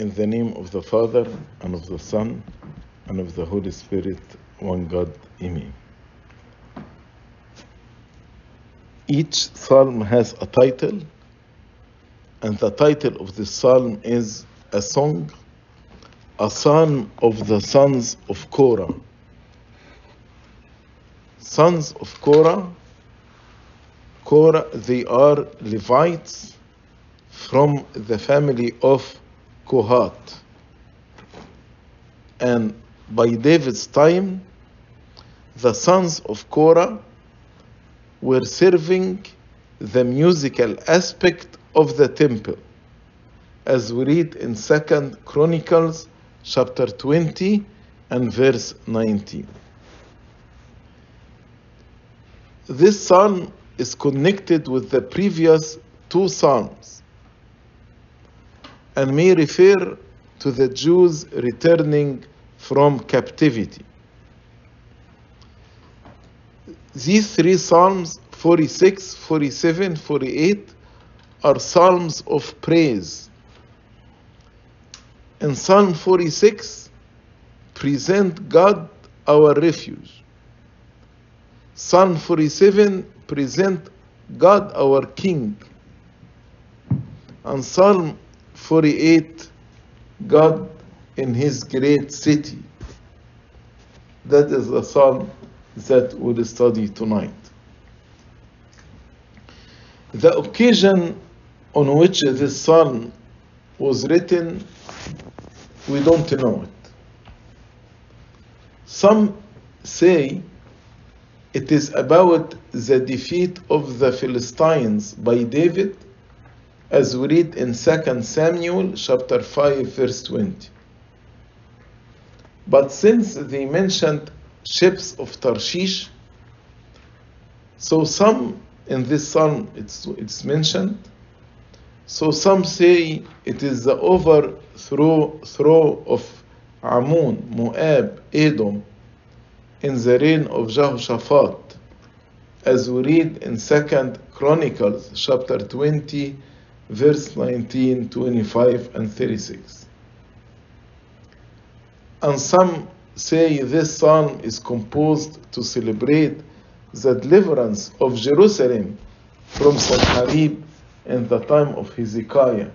In the name of the Father, and of the Son, and of the Holy Spirit, one God, Amen. Each psalm has a title, and the title of this psalm is a song, a psalm of the sons of Korah. Sons of Korah, Korah, they are Levites from the family of Kohat. And by David's time, the sons of Korah were serving the musical aspect of the temple, as we read in Second Chronicles chapter 20 and verse 19. This psalm is connected with the previous two psalms and may refer to the Jews returning from captivity. These three Psalms, 46, 47, 48, are Psalms of praise. And Psalm 46, present God our refuge. Psalm 47, present God our King. And Psalm 48, God in His great city. That is the Psalm that we'll study tonight. The occasion on which this psalm was written, we don't know it. Some say it is about the defeat of the Philistines by David, as we read in 2 Samuel chapter 5, verse 20. But since they mentioned ships of Tarshish. So some in this psalm it's, it's mentioned. So some say it is the overthrow throw of Ammon, Moab, Edom in the reign of Jehoshaphat, as we read in Second Chronicles chapter 20, verse 19, 25, and 36. And some say this psalm is composed to celebrate the deliverance of Jerusalem from Sennacherib in the time of Hezekiah,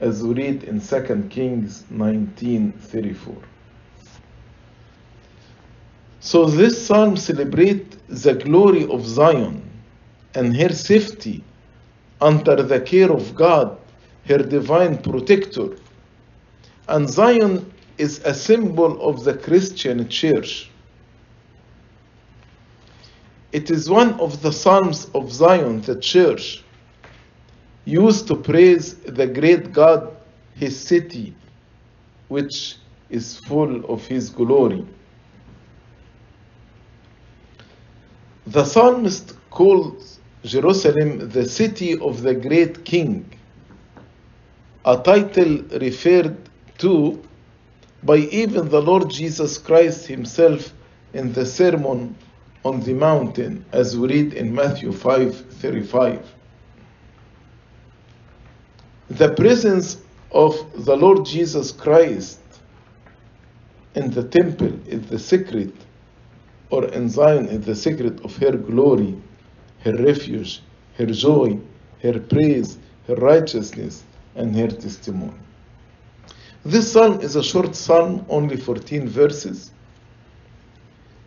as we read in 2 Kings 19:34. So this psalm celebrates the glory of Zion and her safety under the care of God, her divine protector. And Zion is a symbol of the Christian church. It is one of the Psalms of Zion, the church, used to praise the great God, his city, which is full of his glory. The psalmist calls Jerusalem the city of the great king, a title referred to by even the Lord Jesus Christ himself in the Sermon on the Mountain, as we read in Matthew 5:35. The presence of the Lord Jesus Christ in the temple is the secret, or in Zion is the secret of her glory, her refuge, her joy, her praise, her righteousness, and her testimony. This psalm is a short psalm, only 14 verses.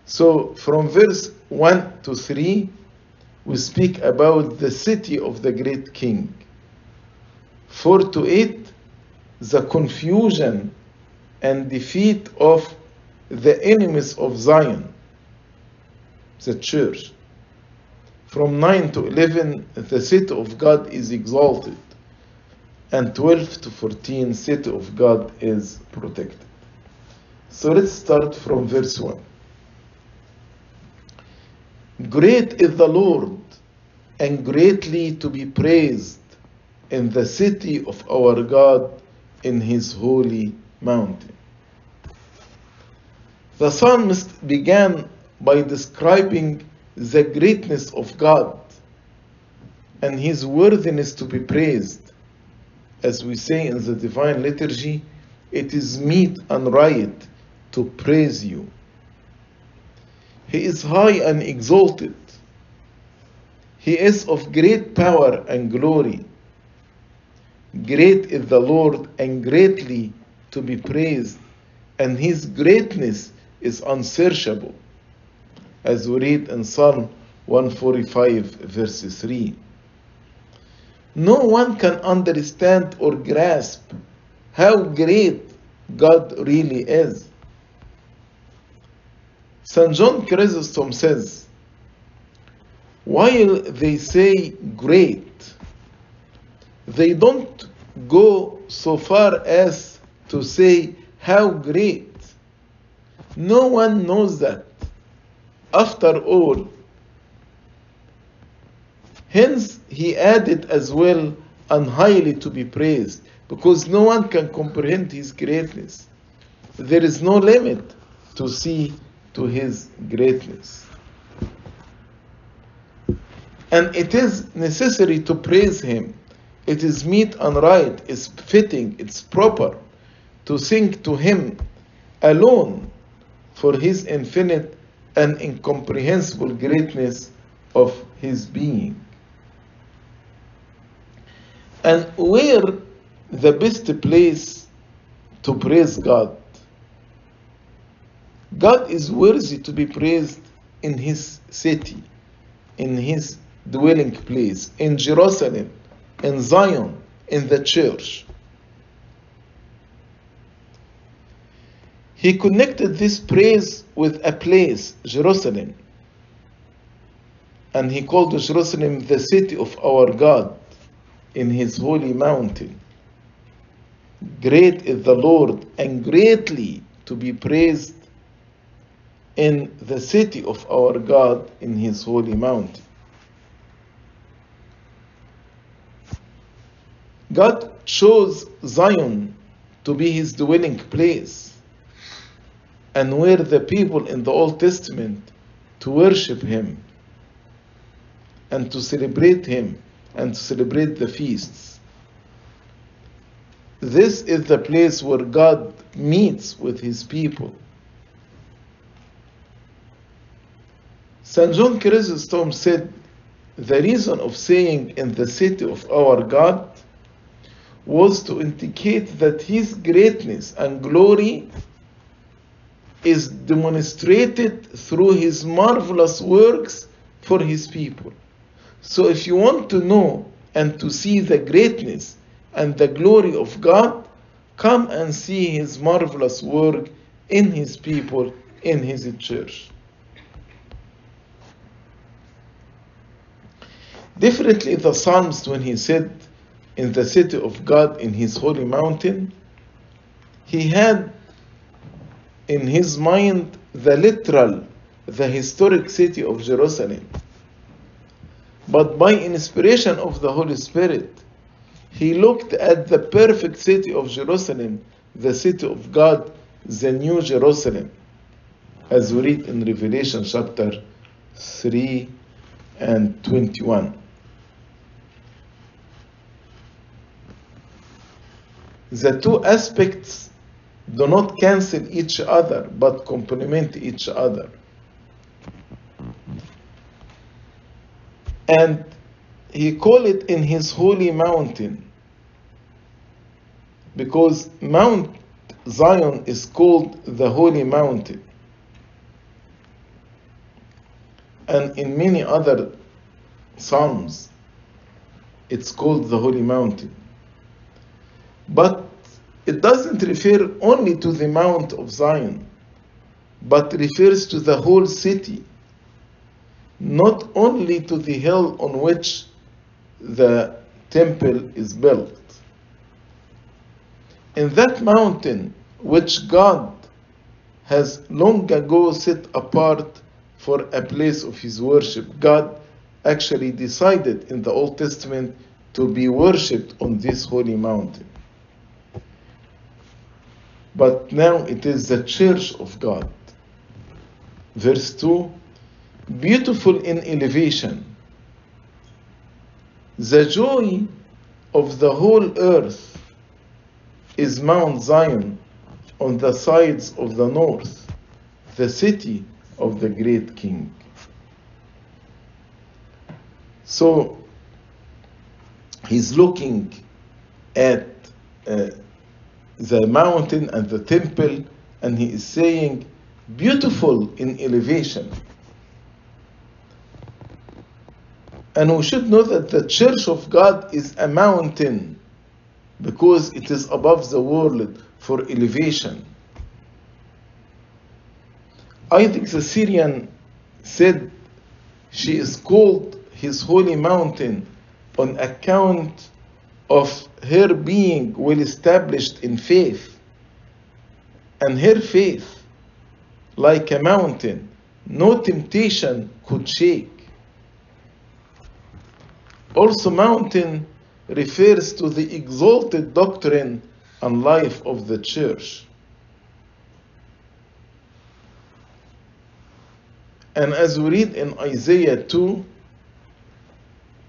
So from verse 1 to 3, we speak about the city of the great king. 4 to 8, the confusion and defeat of the enemies of Zion, the church. From 9 to 11, the city of God is exalted and 12 to 14 city of God is protected. So let's start from verse 1. Great is the Lord and greatly to be praised in the city of our God in his holy mountain. The psalmist began by describing the greatness of God and his worthiness to be praised as we say in the divine liturgy, it is meet and right to praise you. He is high and exalted. He is of great power and glory. Great is the Lord and greatly to be praised, and his greatness is unsearchable, as we read in Psalm 145, verse 3. No one can understand or grasp how great God really is. St. John Chrysostom says, while they say great, they don't go so far as to say how great. No one knows that. After all, hence he added as well and highly to be praised, because no one can comprehend his greatness. There is no limit to see to his greatness. And it is necessary to praise him. It is meet and right, it's fitting, it's proper to sing to him alone for his infinite and incomprehensible greatness of his being. And where the best place to praise God? God is worthy to be praised in his city, in his dwelling place, in Jerusalem, in Zion, in the church. He connected this praise with a place, Jerusalem. And he called Jerusalem the city of our God in his holy mountain. Great is the Lord and greatly to be praised in the city of our God in his holy mountain. God chose Zion to be his dwelling place and where the people in the Old Testament to worship him and to celebrate him and to celebrate the feasts. This is the place where God meets with his people. St. John Chrysostom said, The reason of saying in the city of our God was to indicate that his greatness and glory is demonstrated through his marvelous works for his people. So, if you want to know and to see the greatness and the glory of God, come and see his marvelous work in his people, in his church. Differently, the Psalms, when he said, in the city of God in his holy mountain, he had in his mind the literal, the historic city of Jerusalem. But by inspiration of the Holy Spirit, he looked at the perfect city of Jerusalem, the city of God, the new Jerusalem, as we read in Revelation chapter 3 and 21. The two aspects do not cancel each other but complement each other. And he called it in his holy mountain because Mount Zion is called the holy mountain. And in many other Psalms, it's called the holy mountain. But it doesn't refer only to the Mount of Zion, but refers to the whole city, not only to the hill on which the temple is built. In that mountain, which God has long ago set apart for a place of his worship, God actually decided in the Old Testament to be worshipped on this holy mountain but now it is the church of God. Verse 2 Beautiful in elevation, the joy of the whole earth is Mount Zion on the sides of the north, the city of the great king. So he's looking at uh, the mountain and the temple, and he is saying, beautiful in elevation. And we should know that the church of God is a mountain because it is above the world for elevation. Isaac the Syrian said she is called his holy mountain on account of her being well established in faith. And her faith, like a mountain, no temptation could shake. Also, mountain refers to the exalted doctrine and life of the church. And as we read in Isaiah 2,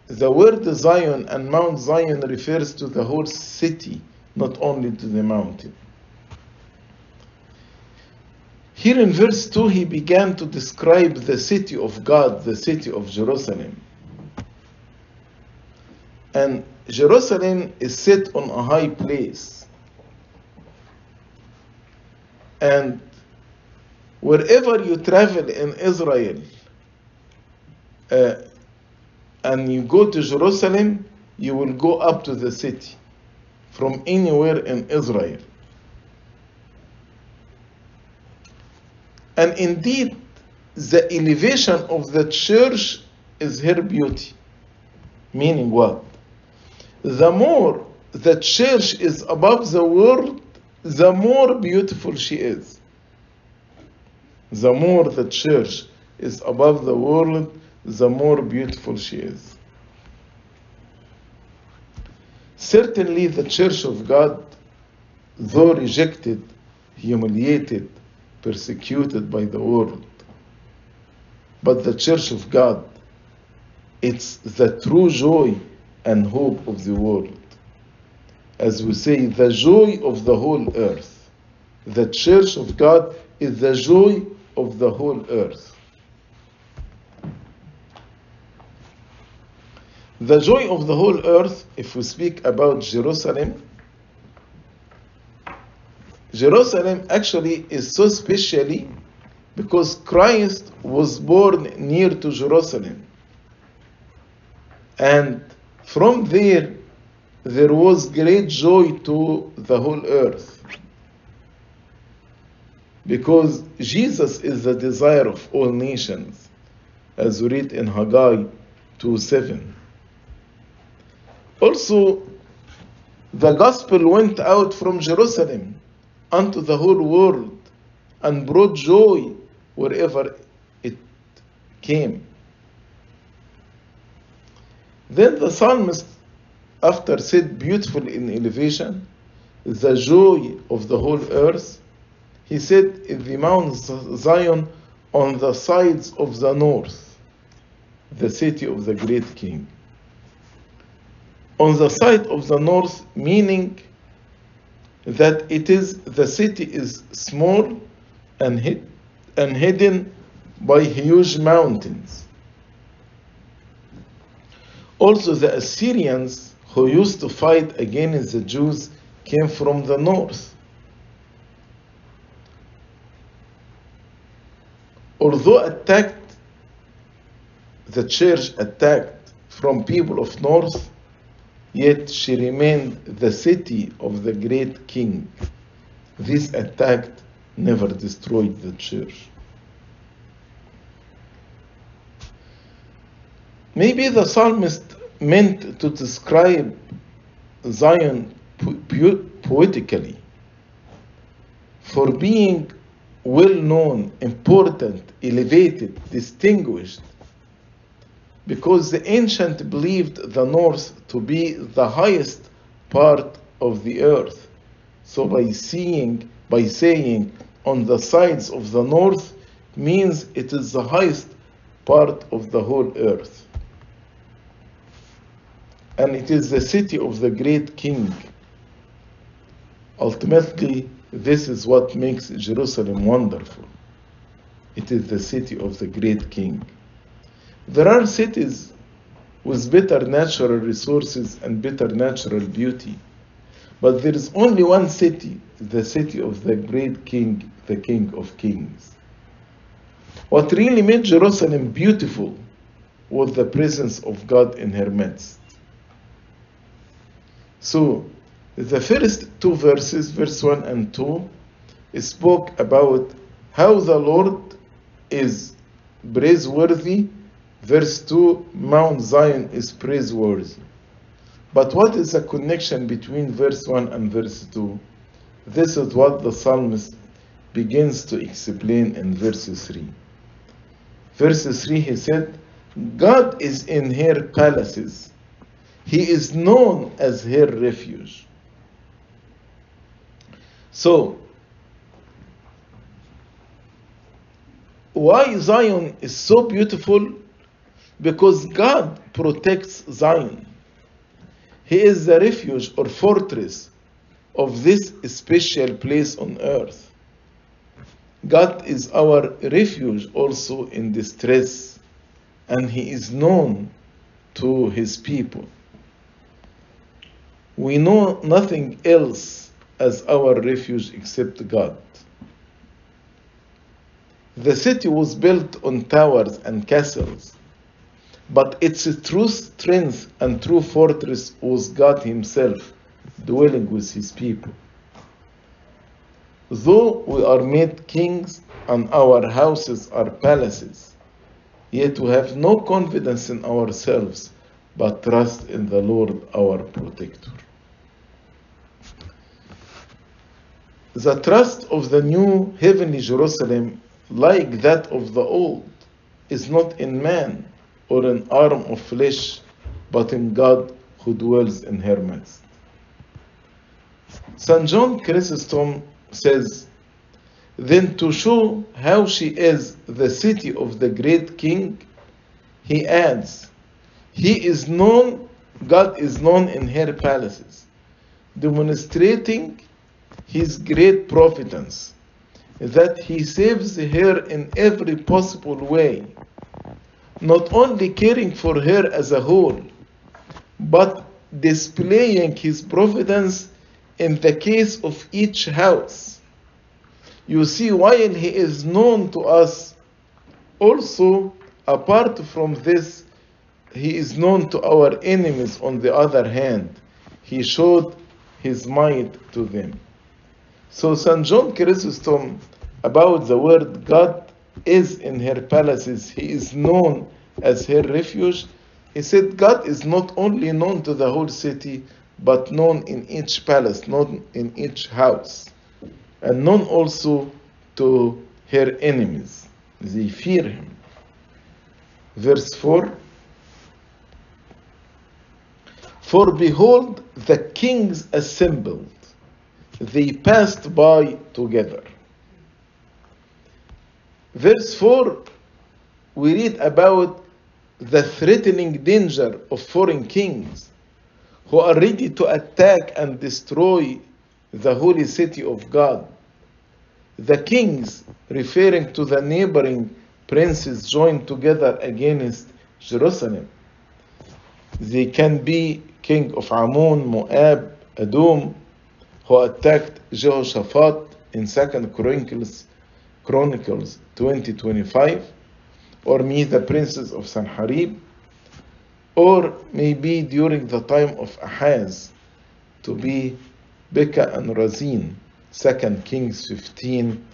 the word Zion and Mount Zion refers to the whole city, not only to the mountain. Here in verse 2, he began to describe the city of God, the city of Jerusalem. And Jerusalem is set on a high place. And wherever you travel in Israel uh, and you go to Jerusalem, you will go up to the city from anywhere in Israel. And indeed, the elevation of the church is her beauty. Meaning what? The more the church is above the world, the more beautiful she is. The more the church is above the world, the more beautiful she is. Certainly, the church of God, though rejected, humiliated, persecuted by the world, but the church of God, it's the true joy and hope of the world. As we say, the joy of the whole earth. The church of God is the joy of the whole earth. The joy of the whole earth, if we speak about Jerusalem, Jerusalem actually is so specially because Christ was born near to Jerusalem. And from there, there was great joy to the whole earth. Because Jesus is the desire of all nations, as we read in Haggai 2 7. Also, the gospel went out from Jerusalem unto the whole world and brought joy wherever it came. Then the psalmist, after said beautiful in elevation, the joy of the whole earth, he said in the Mount Zion on the sides of the north, the city of the great king. On the side of the north, meaning that it is the city is small and, hid, and hidden by huge mountains. Also, the Assyrians who used to fight against the Jews came from the north. Although attacked, the church attacked from people of north, yet she remained the city of the great king. This attack never destroyed the church. Maybe the psalmist meant to describe Zion poetically for being well known, important, elevated, distinguished, because the ancient believed the north to be the highest part of the earth. So by seeing, by saying on the sides of the north means it is the highest part of the whole earth. And it is the city of the great king. Ultimately, this is what makes Jerusalem wonderful. It is the city of the great king. There are cities with better natural resources and better natural beauty, but there is only one city, the city of the great king, the king of kings. What really made Jerusalem beautiful was the presence of God in her midst. So, the first two verses, verse 1 and 2, spoke about how the Lord is praiseworthy. Verse 2, Mount Zion is praiseworthy. But what is the connection between verse 1 and verse 2? This is what the psalmist begins to explain in verse 3. Verse 3 he said, God is in her palaces. He is known as her refuge. So, why Zion is so beautiful? Because God protects Zion. He is the refuge or fortress of this special place on earth. God is our refuge also in distress, and He is known to His people. We know nothing else as our refuge except God. The city was built on towers and castles, but its true strength and true fortress was God Himself dwelling with His people. Though we are made kings and our houses are palaces, yet we have no confidence in ourselves but trust in the Lord our protector. The trust of the new heavenly Jerusalem, like that of the old, is not in man or an arm of flesh, but in God who dwells in her midst. St. John Chrysostom says, Then to show how she is the city of the great king, he adds, He is known, God is known in her palaces, demonstrating his great providence, that he saves her in every possible way, not only caring for her as a whole, but displaying his providence in the case of each house. You see, while he is known to us, also apart from this, he is known to our enemies on the other hand. He showed his might to them. So St. John Chrysostom, about the word God is in her palaces, he is known as her refuge. He said God is not only known to the whole city, but known in each palace, known in each house, and known also to her enemies. They fear him. Verse 4 For behold, the kings assembled, they passed by together. Verse 4 we read about the threatening danger of foreign kings who are ready to attack and destroy the holy city of God. The kings, referring to the neighboring princes, joined together against Jerusalem. They can be king of Ammon, Moab, Edom, who attacked Jehoshaphat in Second Chronicles, Chronicles 2025, or meet the princes of Sanharib, or maybe during the time of Ahaz, to be Pekah and Razin, 2 Kings 15,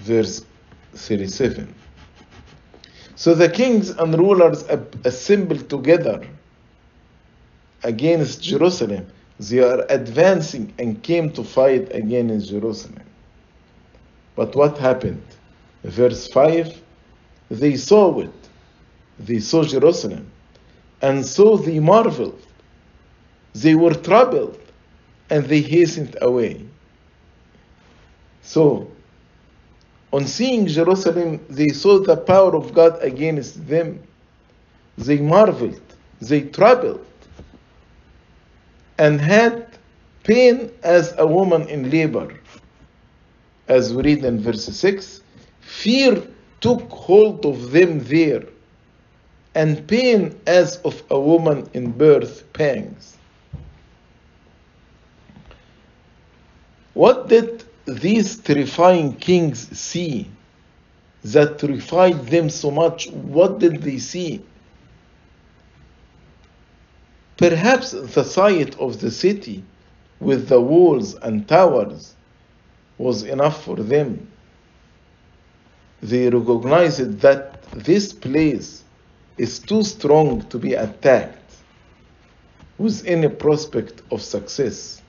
verse 37. So the kings and rulers assembled together against Jerusalem. They are advancing and came to fight against Jerusalem. But what happened? Verse 5 They saw it. They saw Jerusalem and so they marveled. They were troubled, and they hastened away. So, on seeing Jerusalem, they saw the power of God against them. They marveled, they troubled, and had pain as a woman in labor. as we read in verse 6 fear took hold of them there, and pain as of a woman in birth pangs. What did these terrifying kings see that terrified them so much? What did they see? Perhaps the sight of the city with the walls and towers was enough for them. They recognized that this place is too strong to be attacked with any prospect of success.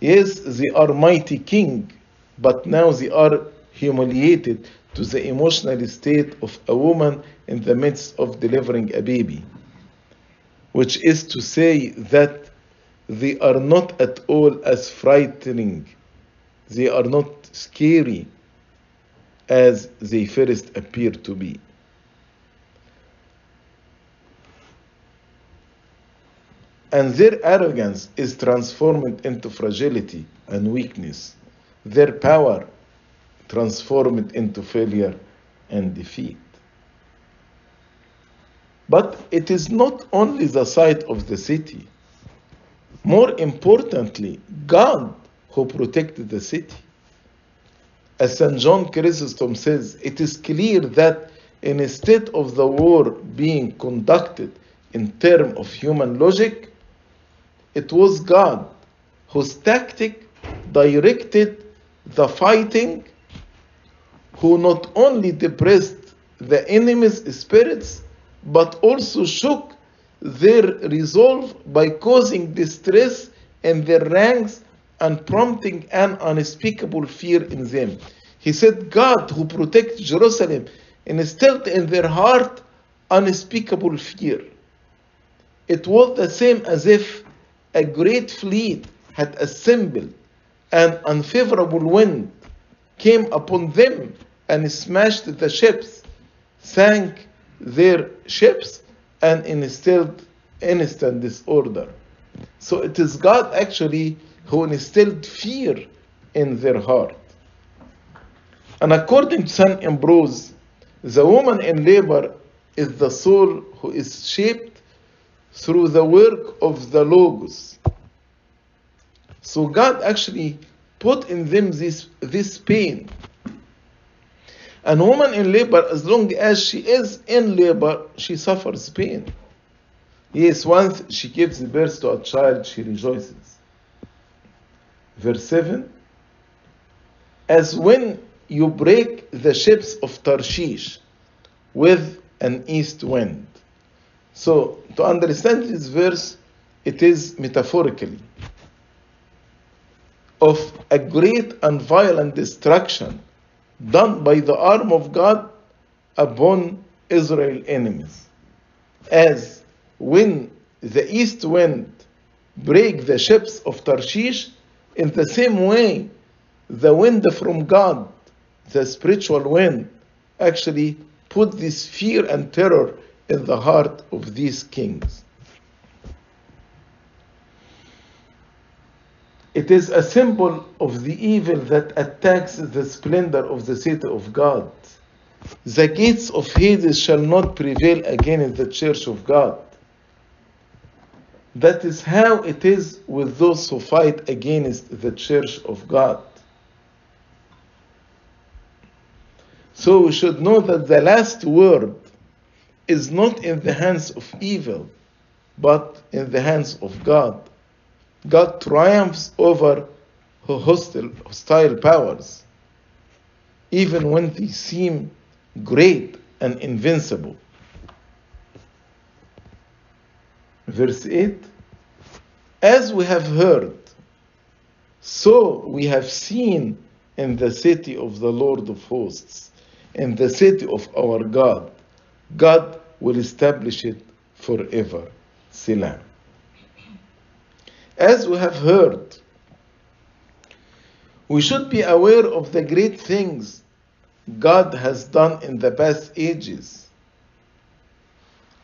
Yes, they are mighty king, but now they are humiliated to the emotional state of a woman in the midst of delivering a baby, which is to say that they are not at all as frightening, they are not scary as they first appear to be. And their arrogance is transformed into fragility and weakness. Their power transformed into failure and defeat. But it is not only the sight of the city. More importantly, God who protected the city. As St. John Chrysostom says, it is clear that in a state of the war being conducted in terms of human logic, it was God whose tactic directed the fighting, who not only depressed the enemy's spirits, but also shook their resolve by causing distress in their ranks and prompting an unspeakable fear in them. He said, God who protects Jerusalem instilled in their heart unspeakable fear. It was the same as if a great fleet had assembled, an unfavorable wind came upon them and smashed the ships, sank their ships, and instilled instant disorder. So it is God actually who instilled fear in their heart. And according to St. Ambrose, the woman in labor is the soul who is shaped through the work of the Logos. So God actually put in them this, this pain. And woman in labor, as long as she is in labor, she suffers pain. Yes, once she gives birth to a child, she rejoices. Verse 7 As when you break the ships of Tarshish with an east wind. So, to understand this verse, it is metaphorically of a great and violent destruction done by the arm of God upon Israel enemies. As when the east wind break the ships of Tarshish, in the same way, the wind from God, the spiritual wind, actually put this fear and terror in the heart of these kings. It is a symbol of the evil that attacks the splendor of the city of God. The gates of Hades shall not prevail against the church of God. That is how it is with those who fight against the church of God. So we should know that the last word is not in the hands of evil, but in the hands of God. God triumphs over hostile, hostile powers, even when they seem great and invincible. Verse 8 As we have heard, so we have seen in the city of the Lord of hosts, in the city of our God. God will establish it forever. Selah. As we have heard, we should be aware of the great things God has done in the past ages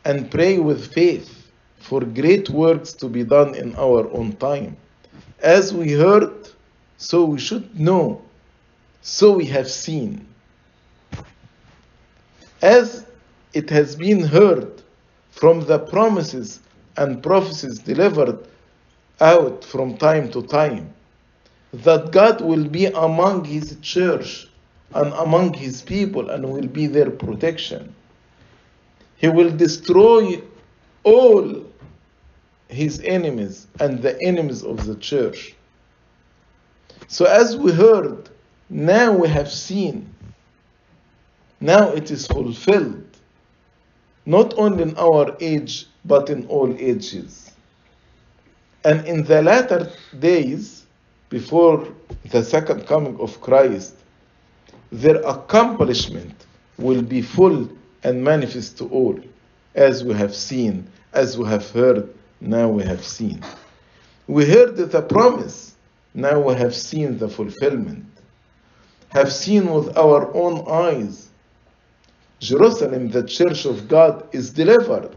and pray with faith for great works to be done in our own time. As we heard, So we should know. So we have seen. As it has been heard from the promises and prophecies delivered out from time to time that God will be among His church and among His people and will be their protection. He will destroy all His enemies and the enemies of the church. So, as we heard, now we have seen, now it is fulfilled, not only in our age, but in all ages. And in the latter days, before the second coming of Christ, their accomplishment will be full and manifest to all, as we have seen, as we have heard, now we have seen. We heard the promise, now we have seen the fulfillment. Have seen with our own eyes. Jerusalem, the church of God, is delivered.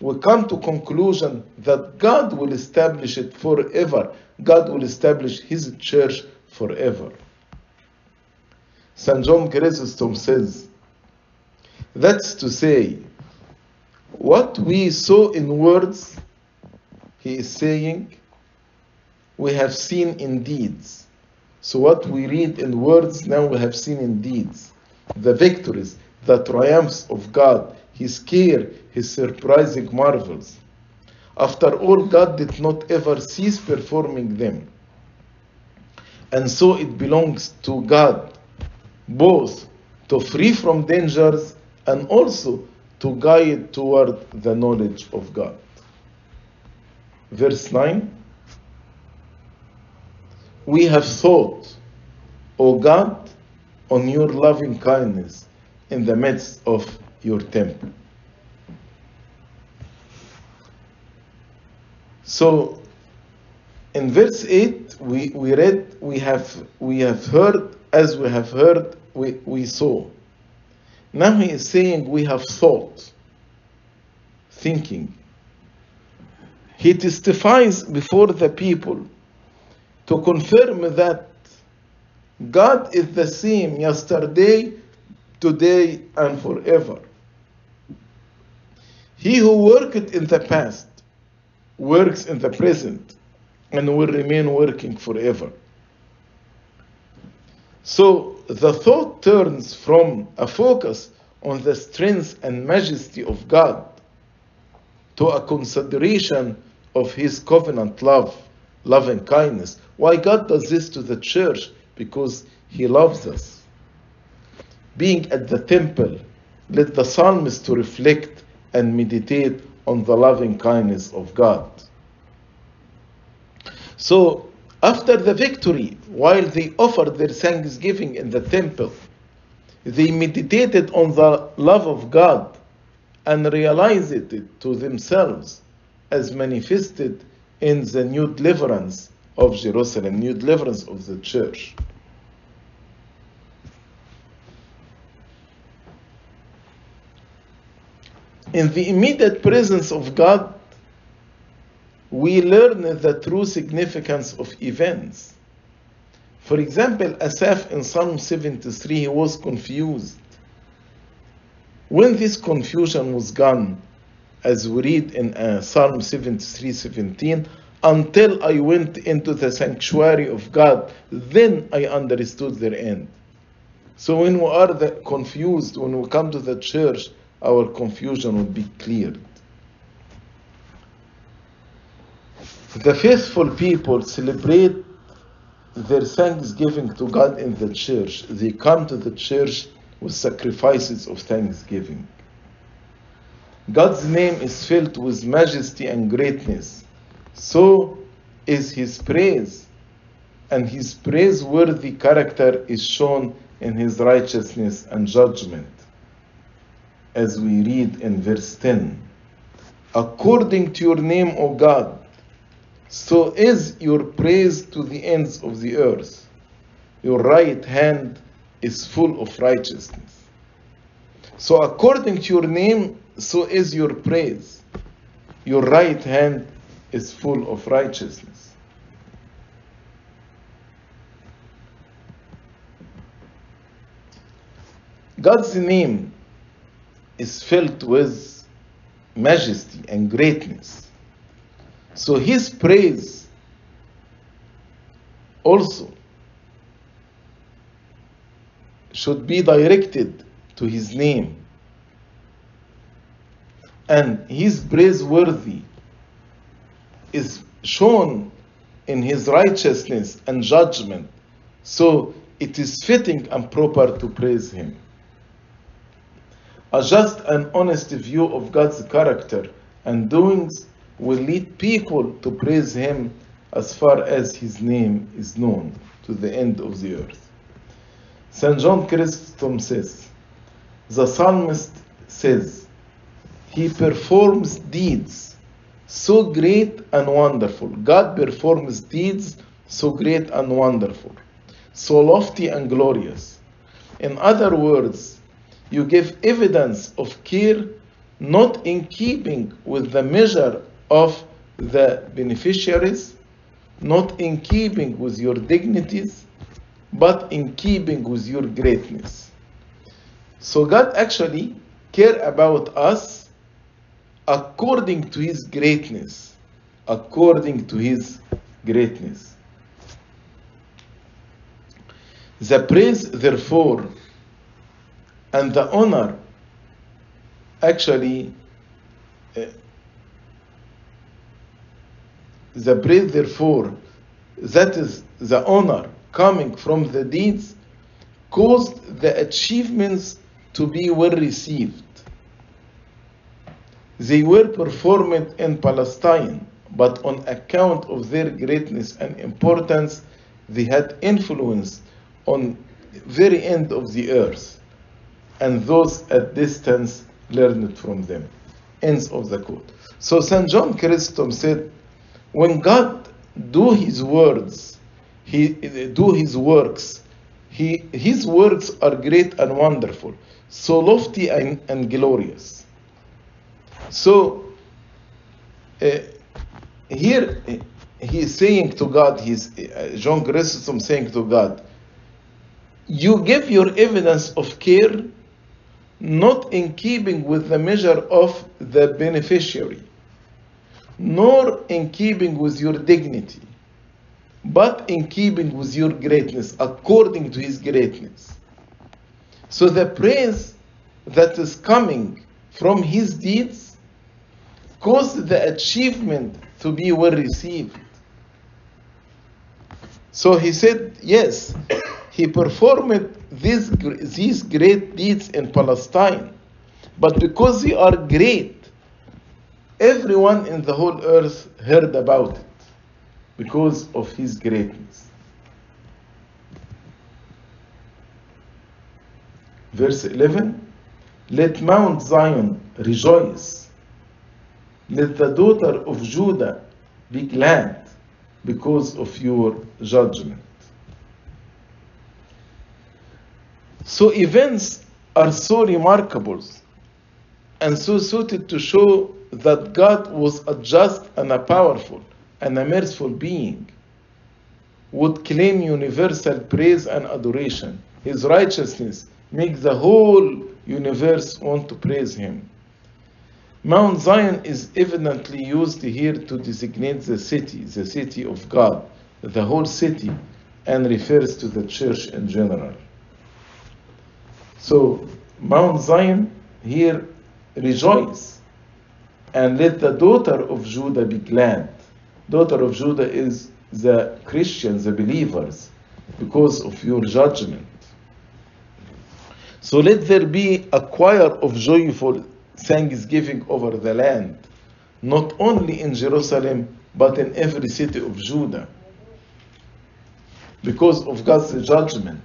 We come to conclusion that God will establish it forever. God will establish His church forever. St. John Chrysostom says, that's to say, what we saw in words, he is saying, we have seen in deeds. So, what we read in words, now we have seen in deeds. The victories, the triumphs of God, His care, His surprising marvels. After all, God did not ever cease performing them. And so it belongs to God both to free from dangers and also to guide toward the knowledge of God. Verse 9 We have thought, O God, on your loving kindness in the midst of your temple. So in verse 8 we, we read we have we have heard as we have heard we, we saw now he is saying we have thought, thinking. He testifies before the people to confirm that God is the same yesterday, today, and forever. He who worked in the past works in the present and will remain working forever. So the thought turns from a focus on the strength and majesty of God to a consideration of His covenant love, love and kindness. Why God does this to the church? Because He loves us. Being at the temple, let the psalmist to reflect and meditate on the loving kindness of God. So after the victory, while they offered their thanksgiving in the temple, they meditated on the love of God and realized it to themselves as manifested in the new deliverance of Jerusalem, new deliverance of the church. In the immediate presence of God, we learn the true significance of events. For example, Asaph in Psalm 73, he was confused. When this confusion was gone, as we read in uh, Psalm 73 17, until I went into the sanctuary of God, then I understood their end. So when we are confused, when we come to the church, our confusion will be cleared. The faithful people celebrate their thanksgiving to God in the church. They come to the church with sacrifices of thanksgiving. God's name is filled with majesty and greatness. So is His praise. And His praiseworthy character is shown in His righteousness and judgment. As we read in verse 10 According to your name, O God, so is your praise to the ends of the earth. Your right hand is full of righteousness. So according to your name, so is your praise. Your right hand is full of righteousness. God's name is filled with majesty and greatness. So his praise also should be directed to his name. And his praiseworthy is shown in his righteousness and judgment. So it is fitting and proper to praise him. A just and honest view of God's character and doings will lead people to praise him as far as his name is known to the end of the earth. St. John Chrysostom says, the psalmist says, he performs deeds so great and wonderful. God performs deeds so great and wonderful, so lofty and glorious. In other words, you give evidence of care not in keeping with the measure of the beneficiaries, not in keeping with your dignities, but in keeping with your greatness. So God actually care about us according to his greatness, according to his greatness. The praise, therefore, and the honor actually uh, the praise therefore that is the honor coming from the deeds caused the achievements to be well received they were performed in palestine but on account of their greatness and importance they had influence on very end of the earth and those at distance learned from them. Ends of the quote. So St. John Chrysostom said, when God do his words, he do his works, he, his works are great and wonderful, so lofty and, and glorious. So uh, here he is saying to God, he's, uh, John Chrysostom saying to God, you give your evidence of care not in keeping with the measure of the beneficiary, nor in keeping with your dignity, but in keeping with your greatness, according to his greatness. So the praise that is coming from his deeds caused the achievement to be well received. So he said, yes, he performed these, these great deeds in Palestine. But because they are great, everyone in the whole earth heard about it because of his greatness. Verse 11 Let Mount Zion rejoice, let the daughter of Judah be glad because of your judgment. So events are so remarkable and so suited to show that God was a just and a powerful and a merciful being, would claim universal praise and adoration. His righteousness makes the whole universe want to praise him. Mount Zion is evidently used here to designate the city, the city of God, the whole city, and refers to the church in general. So, Mount Zion here rejoice, and let the daughter of Judah be glad. Daughter of Judah is the Christians, the believers, because of your judgment. So let there be a choir of joyful thanksgiving over the land, not only in Jerusalem, but in every city of Judah, because of God's judgment,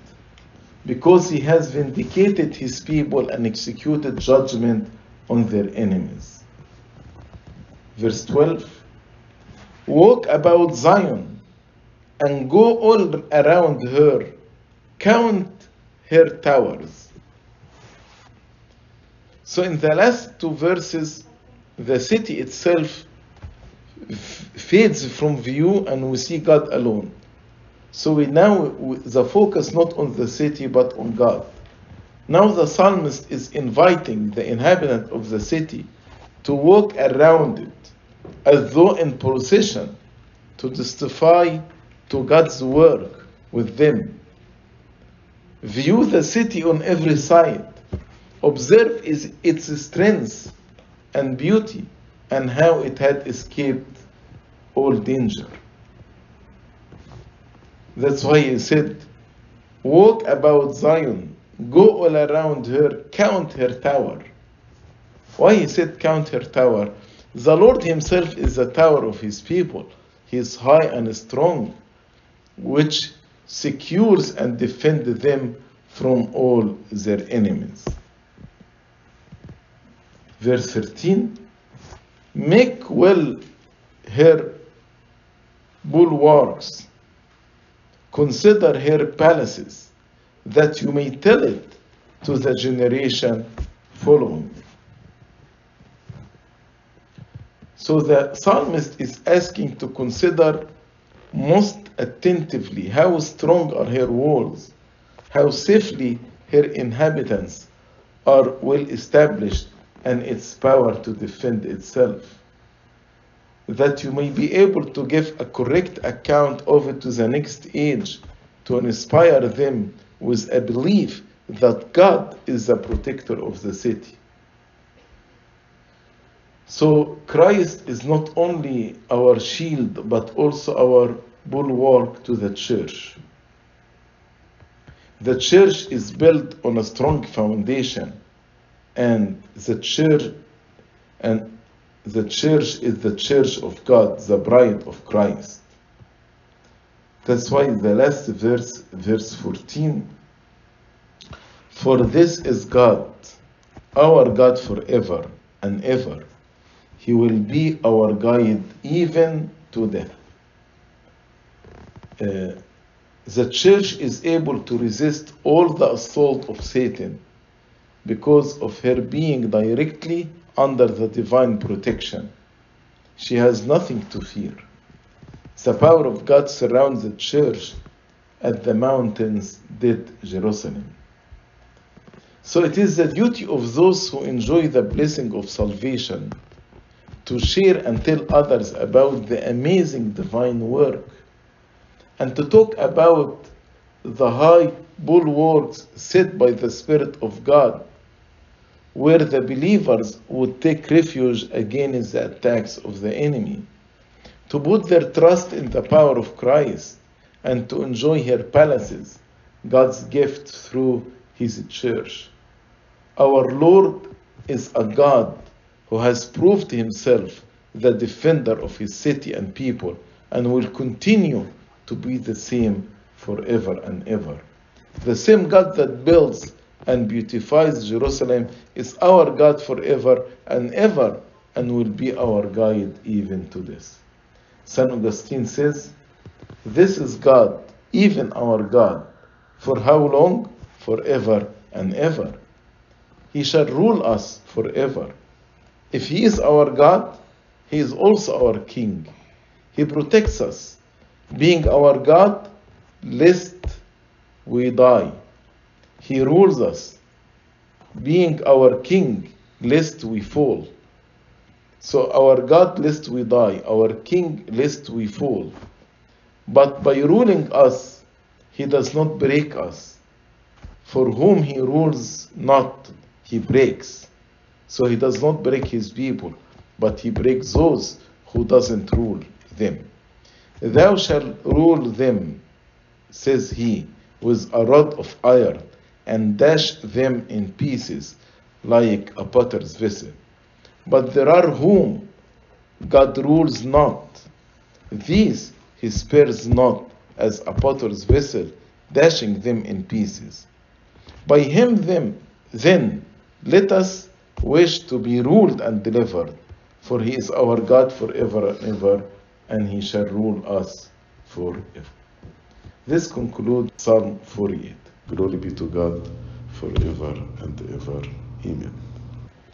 because He has vindicated His people and executed judgment on their enemies. Verse 12 Walk about Zion and go all around her, count her towers. So, in the last two verses, the city itself fades from view and we see God alone. So, we now, the focus not on the city but on God. Now the psalmist is inviting the inhabitant of the city to walk around it as though in procession to testify to God's work with them. View the city on every side. Observe its strength and beauty and how it had escaped all danger. That's why he said, Walk about Zion, go all around her, count her tower. Why he said, Count her tower? The Lord Himself is the tower of His people. He is high and strong, which secures and defends them from all their enemies. Verse 13 Make well her bulwarks, consider her palaces, that you may tell it to the generation following. So the psalmist is asking to consider most attentively how strong are her walls, how safely her inhabitants are well established, and its power to defend itself. That you may be able to give a correct account of it to the next age, to inspire them with a belief that God is the protector of the city. So Christ is not only our shield, but also our bulwark to the church. The church is built on a strong foundation, and the church and the church is the church of God, the bride of Christ. That's why the last verse, verse 14, for this is God, our God forever and ever. He will be our guide even to death. Uh, the church is able to resist all the assault of Satan because of her being directly under the divine protection. She has nothing to fear. The power of God surrounds the church at the mountains, dead Jerusalem. So it is the duty of those who enjoy the blessing of salvation to share and tell others about the amazing divine work and to talk about the high bulwarks set by the Spirit of God, where the believers would take refuge against the attacks of the enemy, to put their trust in the power of Christ, and to enjoy her palaces, God's gift through His church. Our Lord is a God who has proved Himself the defender of His city and people, and will continue to be the same forever and ever. The same God that builds and beautifies Jerusalem is our God forever and ever and will be our guide even to this. St. Augustine says, This is God, even our God. For how long? Forever and ever. He shall rule us forever. If He is our God, He is also our King. He protects us being our God, lest we die. He rules us, being our King, lest we fall. So, our God, lest we die, our King, lest we fall. But by ruling us, He does not break us. For whom He rules not, He breaks. So, He does not break His people, but He breaks those who doesn't rule them. Thou shalt rule them, says he, with a rod of iron, and dash them in pieces like a potter's vessel. But there are whom God rules not. These he spares not as a potter's vessel, dashing them in pieces. By him them, then let us wish to be ruled and delivered, for he is our God forever and ever and he shall rule us forever. This concludes Psalm 48. Glory be to God forever and ever. Amen.